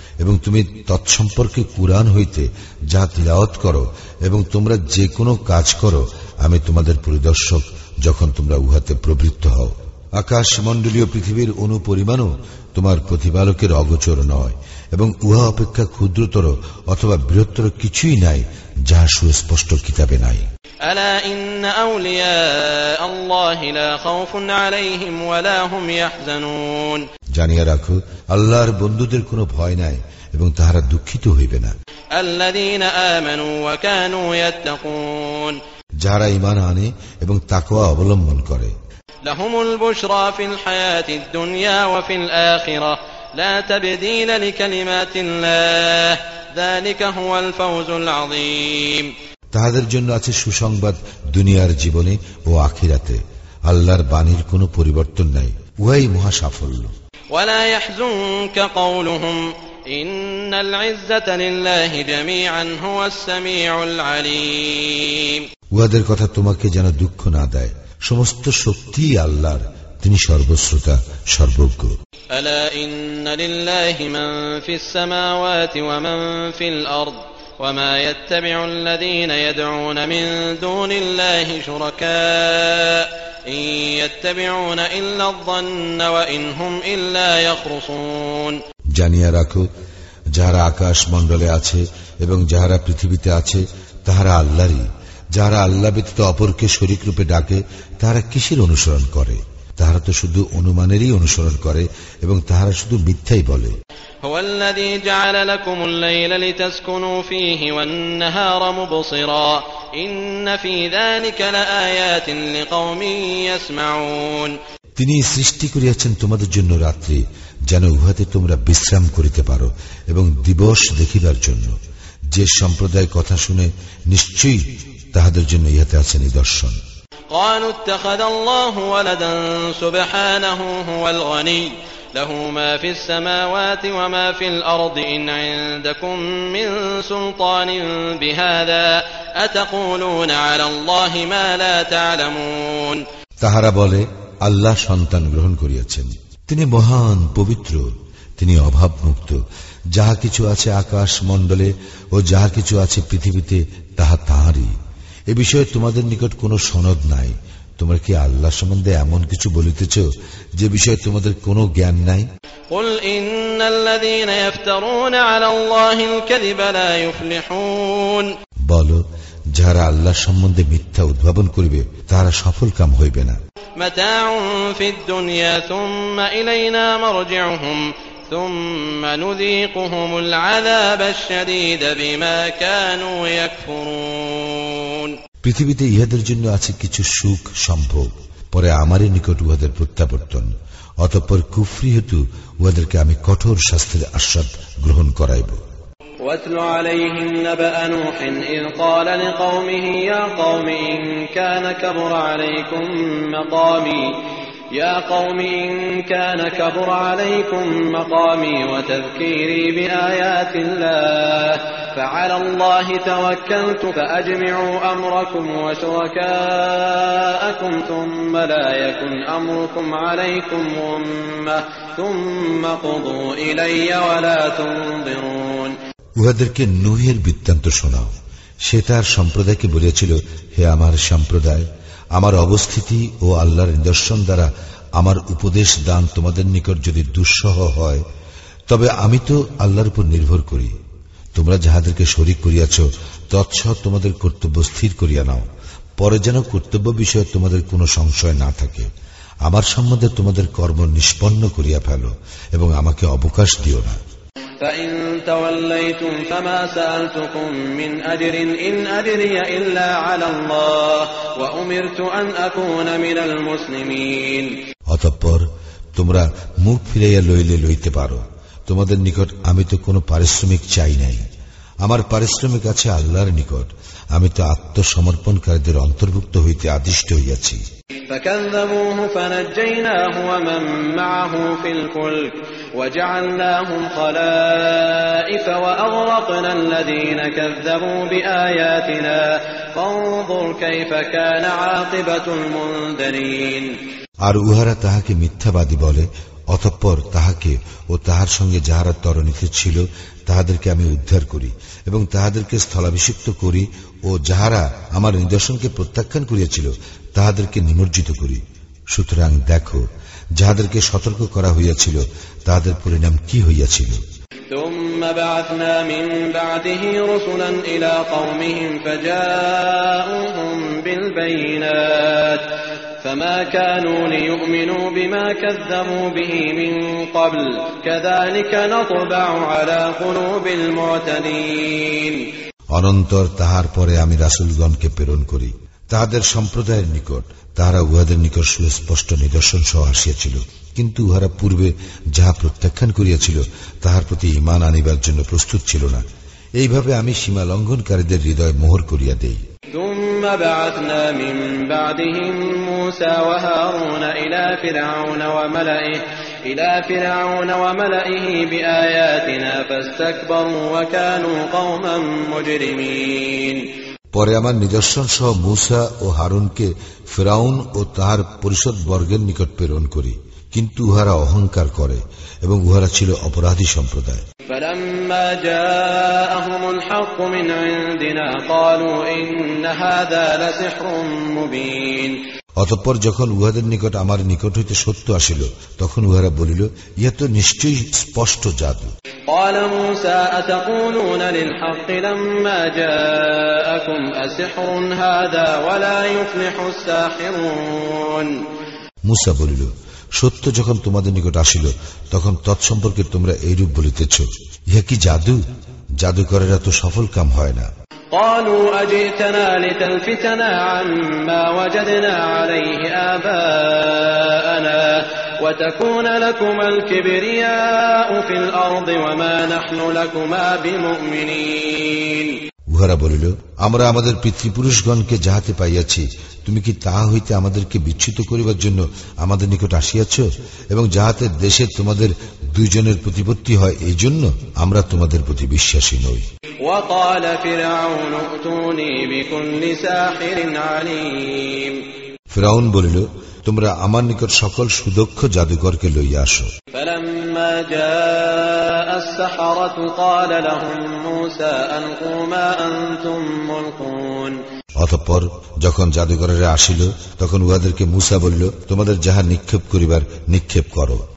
S1: এবং তুমি তৎসম্পর্কে কুরআন হইতে যা তিলাওয়াত করো এবং তোমরা যে কোনো কাজ করো, আমি তোমাদের পরিদর্শক যখন তোমরা উহাতে প্রবৃত্ত হও। আকাশ মণ্ডলীয় পৃথিবীর অনুপরিমাণও তোমার প্রতিপালকের অগোচর নয়, এবং উহা অপেক্ষা ক্ষুদ্রতর অথবা বৃহত্তর কিছুই নাই, যাহা সুস্পষ্ট কিতাবে নাই।
S2: ألا إن أولياء الله لا خوف عليهم ولا هم يحزنون
S1: জানিয়া রাখো আল্লাহর বন্ধুদের কোনো ভয় নাই এবং তাহারা দুঃখিত হইবে না
S2: الذين آمنوا وكانوا يتقون
S1: যাহারা ইমান আনে এবং তাকওয়া অবলম্বন করে
S2: لهم البشرى في الحياة الدنيا وفي الآخرة لا تبديل لكلمات الله ذلك هو الفوز العظيم
S1: তাহাদের জন্য আছে সুসংবাদ দুনিয়ার জীবনে ও আখিরাতে। আল্লাহর বাণীর কোনো পরিবর্তন নাই। উহাই মহা সাফল্য। উহাদের কথা তোমাকে যেন দুঃখ না দেয়। সমস্ত শক্তি আল্লাহর তিনি সর্বশ্রোতা সর্বজ্ঞ।
S2: আলা ইন্না وما يتبع الذين يدعون من دون الله شركاء إن يتبعون إلا الظن وإن هم إلا يخرصون
S1: জানিয়া রাখো যাহারা আকাশ মণ্ডলে আছে এবং যাহারা পৃথিবীতে আছে তাহারা আল্লাহরই যাহারা আল্লাহ ব্যতীত অপরকে শরিক রূপে ডাকে তাহারা কিসের অনুসরণ করে তাহারা তো শুধু অনুমানেরই অনুসরণ করে এবং তাহারা শুধু মিথ্যাই বলে
S2: هو الذي جعل لكم الليل لتسكنوا فيه والنهار مبصرا إن في ذلك لآيات لقوم يسمعون
S1: তিনি সৃষ্টি করিয়াছেন তোমাদের জন্য রাত্রি যেন উহাতে তোমরা বিশ্রাম করিতে পারো এবং দিবস দেখিবার জন্য যে সম্প্রদায় কথা শুনে নিশ্চয়ই তাহাদের জন্য ইহাতে আছে নিদর্শন
S2: قالوا اتخذ الله ولدا سبحانه هو الغني له ما في السماوات وما في الأرض إن عندكم من سلطان بهذا أتقولون على الله ما لا تعلمون
S1: তাহারা বলে আল্লাহ সন্তান গ্রহণ করিয়াছেন তিনি মহান পবিত্র তিনি অভাবমুক্ত যাহা কিছু আছে আকাশ মণ্ডলে ও যাহা কিছু আছে পৃথিবীতে তাহা তাহারই এ বিষয়ে তোমাদের নিকট কোনো সনদ নাই তোমরা কি আল্লাহ সম্বন্ধে এমন কিছু বলিতেছ যে বিষয়ে তোমাদের কোনো জ্ঞান নাই? বল যারা আল্লাহ সম্বন্ধে মিথ্যা উদ্ভাবন করিবে তারা সফল কাম হইবে না।
S2: متاع في الدنيا ثم إلينا مرجعهم ثم نذيقهم العذاب الشديد بما كانوا يكفرون
S1: পৃথিবীতে ইহাদের জন্য আছে কিছু সুখ সম্ভোগ পরে আমারই নিকট উহাদের প্রত্যাবর্তন অতঃপর কুফরি হেতু উহাদেরকে আমি কঠোর শাস্তির আস্বাদ গ্রহণ করাইব
S2: واتل عليهم نبأ نوح إذ قال لقومه يا قوم إن كان كبر عليكم مقامي يا قوم إن كان كبر عليكم مقامي وتذكيري بآيات الله فعلى الله توكلت فأجمعوا أمركم وشركاءكم ثم لا يكن أمركم عليكم غمة ثم قضوا إلي ولا تنظرون
S1: উহাদেরকে নুহের বৃত্তান্ত শোনাও সে তার সম্প্রদায়কে বলেছিল হে আমার সম্প্রদায় আমার অবস্থিতি ও আল্লাহর নিদর্শন দ্বারা আমার উপদেশ দান তোমাদের নিকট যদি দুঃসহ হয় তবে আমি তো আল্লাহর উপর নির্ভর করি তোমরা যাহাদেরকে শরিক করিয়াছ তৎসহ তোমাদের কর্তব্য স্থির করিয়া নাও। পরে যেন কর্তব্য বিষয়ে তোমাদের কোনো সংশয় না থাকে। আমার সম্বন্ধে তোমাদের কর্ম নিষ্পন্ন করিয়া ফেলো এবং আমাকে অবকাশ দিও না। অতঃপর তোমরা মুখ ফিরাইয়া লইলে লইতে পারো। তোমাদের নিকট আমি তো কোনো পারিশ্রমিক চাই নাই। আমার পারিশ্রমিক আছে আল্লাহর নিকট। আমি তো আত্মসমর্পণকারীদের অন্তর্ভুক্ত হইতে আদিষ্ট হইয়াছি। আর উহারা তাহাকে মিথ্যাবাদী বলে অতঃপর তাহাকে ও তাহার সঙ্গে যাহারা তরণীতে ছিল তাহাদেরকে আমি উদ্ধার করি এবং তাহাদেরকে স্থলাভিষিক্ত করি ও যাহারা আমার নিদর্শনকে প্রত্যাখ্যান করিয়াছিল তাহাদেরকে নিমজ্জিত করি সুতরাং দেখো যাহাদেরকে সতর্ক করা হইয়াছিল তাহাদের পরিণাম কি হইয়াছিল
S2: ثم بعثنا من بعده رسلا إلى قومهم فجاءوهم بالبينات فما كانوا ليؤمنوا بما كذبوا به من قبل كذلك نطبع على قلوب المعتدين
S1: অনন্তর তাহার পরে আমি রাসুলগণকে প্রেরণ করি তাহাদের সম্প্রদায়ের নিকট তাহারা উহাদের নিকট সুস্পষ্ট নিদর্শন সহ আসিয়াছিল কিন্তু উহারা পূর্বে যাহা প্রত্যাখ্যান করিয়াছিল তাহার প্রতি ইমান আনিবার জন্য প্রস্তুত ছিল না এইভাবে আমি সীমা লঙ্ঘনকারীদের হৃদয় মোহর করিয়া দেই। পরে আমার নিদর্শন সহ মূসা ও হারুনকে ফেরাউন ও তাহার পরিষদ বর্গের নিকট প্রেরণ করি। কিন্তু উহারা অহংকার করে এবং উহারা ছিল অপরাধী সম্প্রদায়। অতঃপর যখন উহাদের নিকট আমার নিকট হইতে সত্য আসিল তখন উহারা বলিল ইহা তো নিশ্চয়ই স্পষ্ট জাদু। মুসা বলিল সত্য যখন তোমাদের নিকট আসিল তখন তৎসম্পর্কে তোমরা এইরূপ বলিতেছ ইহা কি জাদু জাদুকরেরা তো সফল কাম হয় না
S2: قالوا أجئتنا لتلفتنا عما وجدنا عليه آباءنا وتكون لكما الكبرياء في الأرض وما نحن لكما بمؤمنين
S1: উহারা বলিল আমরা আমাদের পিতৃপুরুষগণকে যাহাতে পাইয়াছি তুমি কি তা হইতে আমাদেরকে বিচ্যুত করিবার জন্য আমাদের নিকট আসিয়াছ? এবং যাহাতে দেশে তোমাদের দুইজনের প্রতিপত্তি হয় এই জন্য আমরা তোমাদের প্রতি বিশ্বাসী নই। ফেরাউন বলিল তোমরা আমার নিকট সকল সুদক্ষ জাদুকরকে লইয়া আসো। অতঃপর যখন জাদুঘরের আসিল তখন উহাদেরকে মুসা বলল তোমাদের যাহা নিক্ষেপ করিবার নিক্ষেপ করো।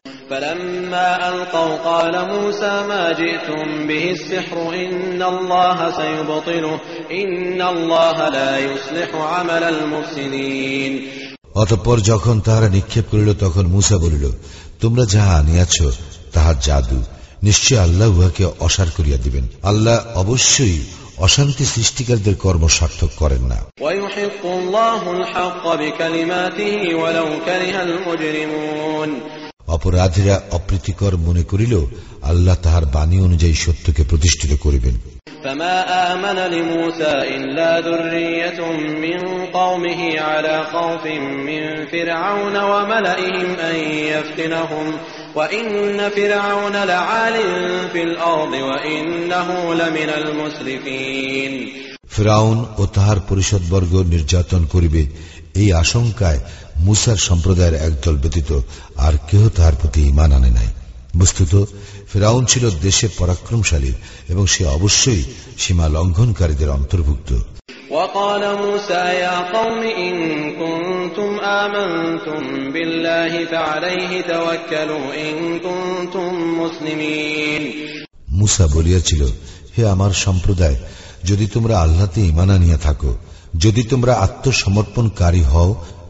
S2: ইন্নাল্লাহ جئتم به السحر إن الله سيبطله إن الله لا يصلح عمل المفسدين
S1: অতঃপর যখন তাহারা নিক্ষেপ করিল তখন মুসা বলিল তোমরা যাহা আনিয়াছ তাহা জাদু নিশ্চয় আল্লাহ উহাকে অসার করিয়া দিবেন আল্লাহ অবশ্যই অশান্তি সৃষ্টিকারীদের কর্ম সার্থক করেন না
S2: ويحق الله الحق بكلماته ولو كره المجرمون
S1: অপরাধীরা অপ্রীতিকর মনে করিল আল্লাহ তাহার বাণী অনুযায়ী সত্যকে প্রতিষ্ঠিত করিবেন। ফিরাউন ও তাহার পরিষদবর্গ নির্যাতন করিবে। এই আশঙ্কায় মুসার সম্প্রদায়ের একদল ব্যতীত আর কেহ তাহার প্রতি ইমান আনে নাই বস্তুত ফেরাউন ছিল দেশে পরাক্রমশালী এবং সে অবশ্যই সীমা লঙ্ঘনকারীদের অন্তর্ভুক্ত
S2: وقال موسى يا قوم إن كنتم آمنتم بالله فعليه توكلوا إن كنتم مسلمين
S1: মুসা বলিয়াছিল হে আমার সম্প্রদায় যদি তোমরা আল্লাহতে ইমান আনিয়া থাকো যদি তোমরা আত্মসমর্পণকারী হও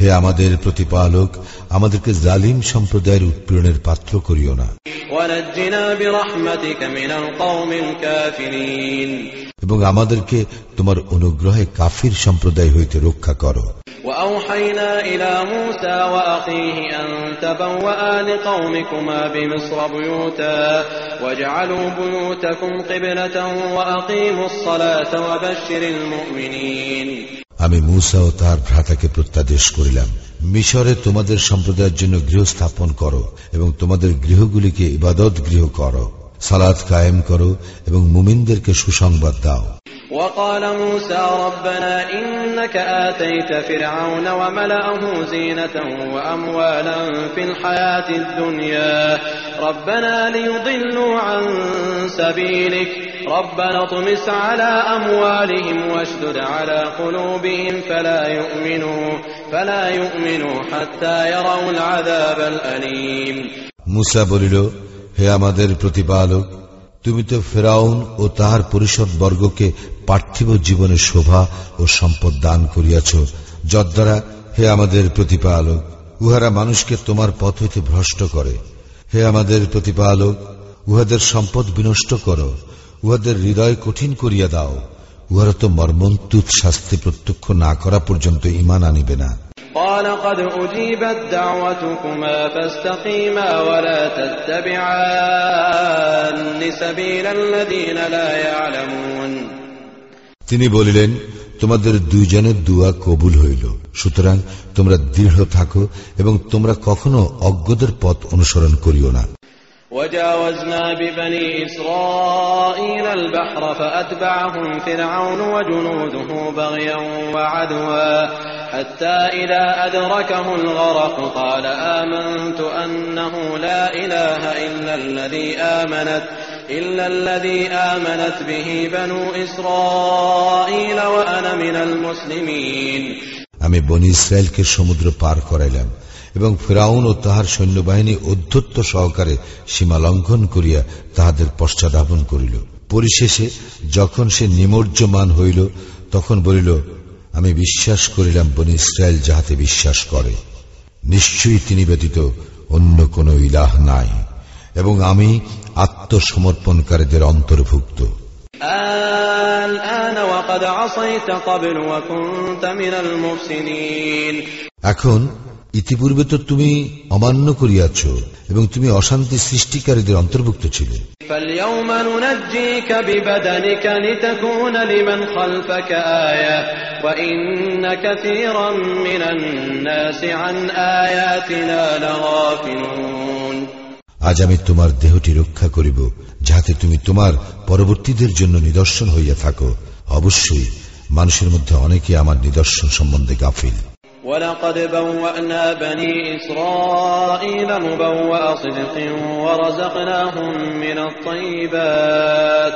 S1: হে আমাদের প্রতিপালক আমাদেরকে জালিম সম্প্রদায়ের উৎপীড়নের পাত্র করিও না। এবং আমাদেরকে তোমার অনুগ্রহে কাফির সম্প্রদায় হইতে রক্ষা করো। আমি মূসা ও তার ভ্রাতাকে প্রত্যাদেশ করিলাম। মিশরে তোমাদের সম্প্রদায়ের জন্য গৃহ স্থাপন করো এবং তোমাদের গৃহগুলিকে ইবাদত গৃহ করো। সালাদ কায়েম করো এবং মুমিনদেরকে সুসংবাদ দাও
S2: وقال موسى ربنا إنك آتيت فرعون وملأه زينة وأموالا في الحياة الدنيا ربنا ليضلوا عن سبيلك ربنا اطمس على أموالهم واشدد على قلوبهم فلا يؤمنوا فلا يؤمنوا حتى يروا العذاب الأليم
S1: মুসা বলিল হে আমাদের প্রতিপালক, তুমি তো ফেরাউন ও তাহার পরিষদ বর্গকে পার্থিব জীবনের শোভা ও সম্পদ দান করিয়াছ। যদ্বারা হে আমাদের প্রতিপালক, উহারা মানুষকে তোমার পথ হইতে ভ্রষ্ট করে। হে আমাদের প্রতিপালক, উহাদের সম্পদ বিনষ্ট করো। উহাদের হৃদয় কঠিন করিয়া দাও। উহারা তো মর্মন্তুত শাস্তি প্রত্যক্ষ না করা পর্যন্ত ইমান আনিবে না।
S2: قال قد أجيبت دعوتكما فاستقيما ولا تتبعان سبيل الذين لا يعلمون
S1: তিনি বলিলেন তোমাদের দুইজনের দুয়া কবুল হইল সুতরাং তোমরা দৃঢ় থাকো এবং তোমরা কখনো অজ্ঞদের পথ অনুসরণ করিও না
S2: وجاوزنا ببني إسرائيل البحر فأتبعهم فرعون وجنوده بغيا وعدوا حتى إذا أدركه الغرق قال آمنت أنه لا إله إلا الذي آمنت إلا الذي آمنت به بنو إسرائيل وأنا من المسلمين
S1: আমি বনি ইসরায়েলকে সমুদ্র পার করাইলাম এবং ফেরাউন ও তাহার সৈন্যবাহিনী অধ্যত্ত সহকারে সীমা লঙ্ঘন করিয়া তাহাদের পশ্চাদাপন করিল। পরিশেষে যখন সে নিমজ্জমান হইল তখন বলিল আমি বিশ্বাস করিলাম বনি ইসরায়েল যাহাতে বিশ্বাস করে। নিশ্চয়ই তিনি ব্যতীত অন্য কোন ইলাহ নাই এবং আমি আত্মসমর্পণকারীদের অন্তর্ভুক্ত। এখন ইতিপূর্বে তো তুমি অমান্য করিয়াছ এবং তুমি অশান্তি সৃষ্টিকারীদের অন্তর্ভুক্ত ছিলে। আজ আমি তোমার দেহটি রক্ষা করিব যাহাতে তুমি তোমার পরবর্তীদের জন্য নিদর্শন হইয়া থাকো। অবশ্যই মানুষের মধ্যে অনেকে আমার নিদর্শন সম্বন্ধে গাফিল।
S2: ولقد بوأنا بني إسرائيل مبوأ صدق ورزقناهم من الطيبات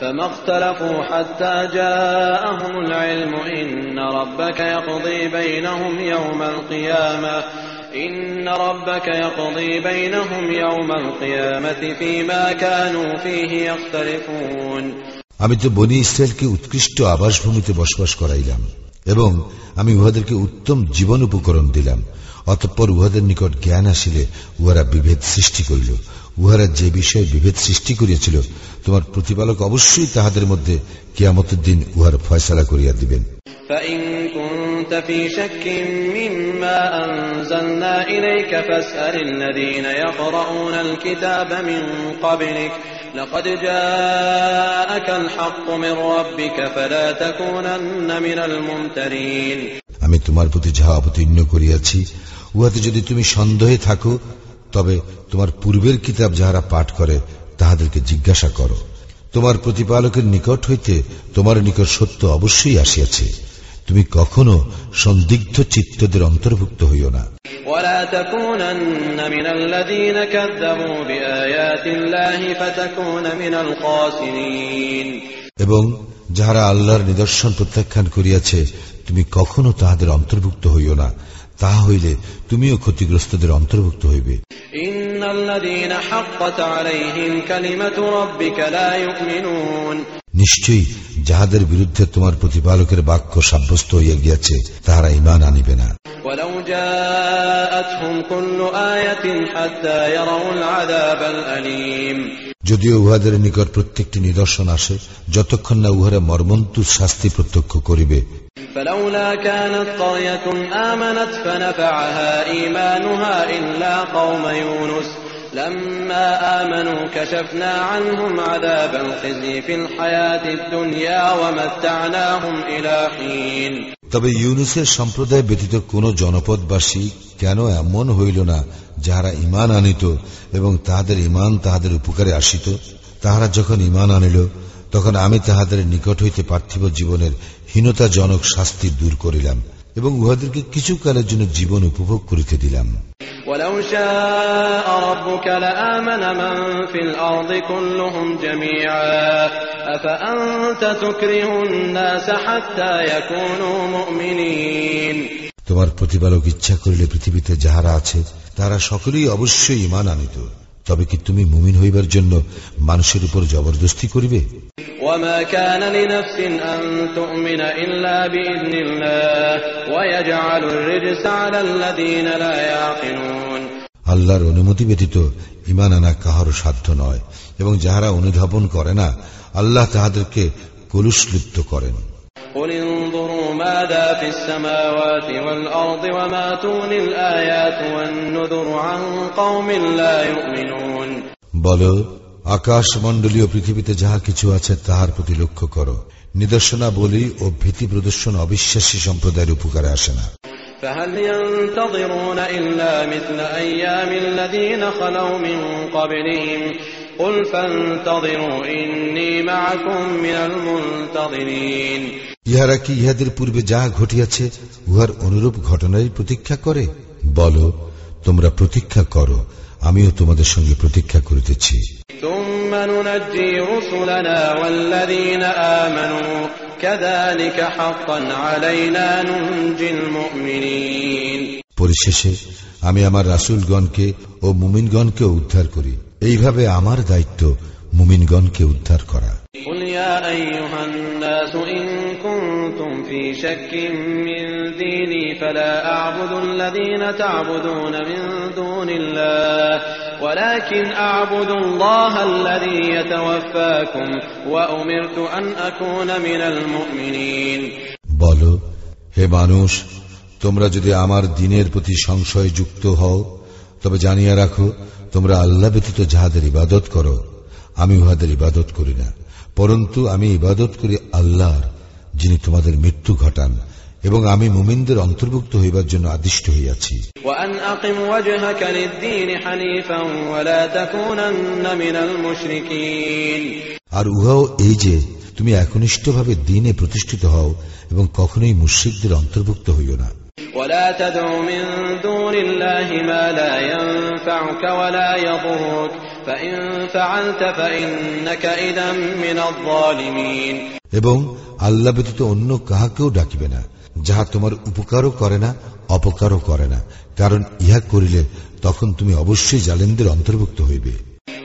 S2: فما اختلفوا حتى جاءهم العلم إن ربك يقضي بينهم يوم القيامة إن ربك يقضي بينهم يوم القيامة فيما كانوا فيه يختلفون
S1: আমি তো বনি ইসরায়েলকে উৎকৃষ্ট আবাসভূমিতে বসবাস করাইলাম এবং আমি উহাদেরকে উত্তম জীবন উপকরণ দিলাম। অতঃপর উহাদের নিকট জ্ঞান আসিলে উহারা বিভেদ সৃষ্টি করিল। উহারা যে বিষয়ে বিভেদ সৃষ্টি করিয়াছিল, তোমার প্রতিপালক অবশ্যই তাহাদের মধ্যে কিয়ামতের দিন উহার ফয়সালা করিয়া দিবেন।
S2: كنت في شك مما أنزلنا إليك فاسأل الذين يقرؤون الكتاب من قبلك لقد جاءك الحق من ربك فلا تكونن من الممترين
S1: আমি তোমার প্রতি যাহা অবতীর্ণ করিয়াছি উহাতে যদি তুমি সন্দেহে থাকো তবে তোমার পূর্বের কিতাব যাহারা পাঠ করে তাহাদেরকে জিজ্ঞাসা করো তোমার প্রতিপালকের নিকট হইতে তোমার নিকট সত্য অবশ্যই আসিয়াছে তুমি কখনো সন্দিগ্ধ চিত্তদের অন্তর্ভুক্ত হইও না। এবং যাহারা আল্লাহর নিদর্শন প্রত্যাখ্যান করিয়াছে তুমি কখনো তাহাদের অন্তর্ভুক্ত হইও না। তাহা হইলে তুমিও ক্ষতিগ্রস্তদের অন্তর্ভুক্ত হইবে। নিশ্চয়ই যাহাদের বিরুদ্ধে তোমার প্রতিপালকের বাক্য সাব্যস্ত হইয়া গিয়াছে তাহারা ইমান আনিবে না। যদিও উহাদের নিকট প্রত্যেকটি নিদর্শন আসে যতক্ষণ না উহারা মর্মন্তু শাস্তি প্রত্যক্ষ করিবে
S2: فلولا كانت قرية آمنت فنفعها إيمانها إلا قوم يونس لما آمنوا كشفنا عنهم عذاب الخزي في الحياة الدنيا ومتعناهم إلى حين
S1: তবে ইউনুসের সম্প্রদায় ব্যতীত কোন জনপদবাসী কেন এমন হইল না যাহারা ইমান আনিত এবং তাহাদের ইমান তাহাদের উপকারে আসিত তাহারা যখন ইমান আনিল তখন আমি তাহাদের নিকট হইতে পার্থিব জীবনের হীনতাজনক শাস্তি দূর করিলাম এবং উহাদেরকে কিছু কালের জন্য জীবন উপভোগ করিতে দিলাম
S2: ولو شاء ربك لآمن من في الأرض كلهم جميعا أفأنت تكره الناس حتى يكونوا مؤمنين
S1: তোমার প্রতিপালক ইচ্ছা করিলে পৃথিবীতে যাহারা আছে তারা সকলেই অবশ্যই ইমান আনিত। তবে কি তুমি মুমিন হইবার জন্য মানুষের উপর জবরদস্তি করিবে? আল্লাহর অনুমতি ব্যতীত ইমান আনা কাহার সাধ্য নয় এবং যাহারা অনুধাবন করে না আল্লাহ তাহাদেরকে কলুষলিপ্ত করেন।
S2: قل انظروا ماذا في السماوات والأرض وما تغني الآيات والنذر عن قوم لا يؤمنون
S1: বলো আকাশ মণ্ডলীয় পৃথিবীতে যাহা কিছু আছে তাহার প্রতি লক্ষ্য করো নিদর্শনা বলি ও ভীতি প্রদর্শন অবিশ্বাসী সম্প্রদায়ের উপকারে আসে না
S2: فهل ينتظرون إلا مثل أيام الذين خلوا من قبلهم
S1: ইহারা কি ইহাদের পূর্বে যা ঘটিয়াছে উহার অনুরূপ ঘটনারই প্রতীক্ষা করে? বল তোমরা প্রতীক্ষা করো আমিও তোমাদের সঙ্গে প্রতীক্ষা করিতেছি। পরিশেষে আমি আমার রাসুলগণকে ও মুমিনগণকে উদ্ধার করি। এইভাবে আমার দায়িত্ব মুমিনগণকে উদ্ধার করা। বল হে মানুষ তোমরা যদি আমার দিনের প্রতি সংশয় যুক্ত হও তবে জানিয়ে রাখো তোমরা আল্লাহ ব্যতীত যাহাদের ইবাদত করো আমি উহাদের ইবাদত করি না। পরন্তু আমি ইবাদত করি আল্লাহর যিনি তোমাদের মৃত্যু ঘটান এবং আমি মুমিনদের অন্তর্ভুক্ত হইবার জন্য আদিষ্ট হইয়াছি। আর উহাও এই যে তুমি একনিষ্ঠভাবে দিনে প্রতিষ্ঠিত হও এবং কখনোই মুশ্রিকদের অন্তর্ভুক্ত হইও না।
S2: ولا تدع من دون الله ما لا ينفعك ولا يضرك فإن فعلت فإنك إذا من الظالمين
S1: এবং আল্লাহ ব্যতীত অন্য কাহাকেও ডাকিবে না যাহা তোমার উপকারও করে না অপকারও করে না কারণ ইহা করিলে তখন তুমি অবশ্যই জালেনদের অন্তর্ভুক্ত হইবে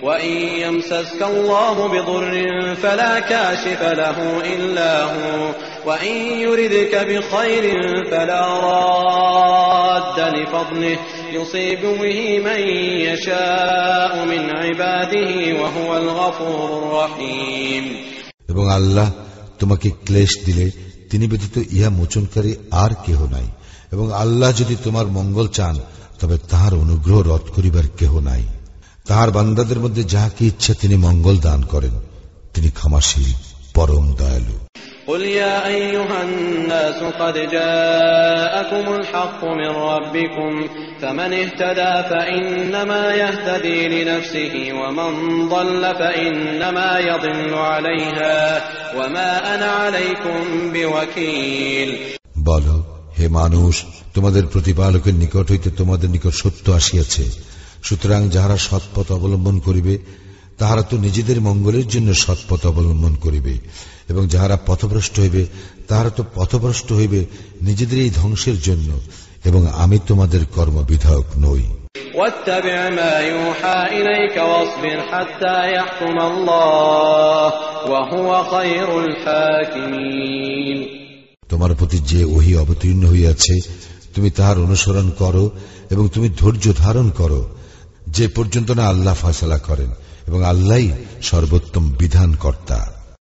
S2: وإن يمسسك الله بضر فلا كاشف له إلا هو وإن يردك بخير فلا راد لفضله يصيب به من يشاء من عباده وهو الغفور الرحيم
S1: এবং আল্লাহ তোমাকে ক্লেশ দিলে তিনি ব্যতীত ইহা মোচনকারী আর কেহ নাই এবং আল্লাহ যদি তোমার মঙ্গল চান তবে তাহার অনুগ্রহ রদ করিবার কেহ নাই তাহার বান্দাদের মধ্যে যাহাকে ইচ্ছা তিনি মঙ্গল দান করেন তিনি ক্ষমাশীল পরম দয়ালু
S2: قل يا أيها الناس قد جاءكم الحق من ربكم فمن اهتدى فإنما يهتدي لنفسه ومن ضل فإنما يضل عليها وما أنا عليكم بوكيل
S1: বল হে মানুষ তোমাদের প্রতিপালকের নিকট হইতে তোমাদের নিকট সত্য আসিয়াছে সুতরাং যাহারা সৎপথ অবলম্বন করিবে তাহারা তো নিজেদের মঙ্গলের জন্য সৎপথ অবলম্বন করিবে। এবং যাহারা পথভ্রষ্ট হইবে তাহারা তো পথভ্রষ্ট হইবে নিজেদের এই ধ্বংসের জন্য এবং আমি তোমাদের কর্মবিধায়ক নই। তোমার প্রতি যে ওহি অবতীর্ণ হইয়াছে তুমি তাহার অনুসরণ করো এবং তুমি ধৈর্য ধারণ করো। যে পর্যন্ত না আল্লাহ ফয়সলা করেন এবং আল্লাহ সর্বোত্তম বিধান কর্তা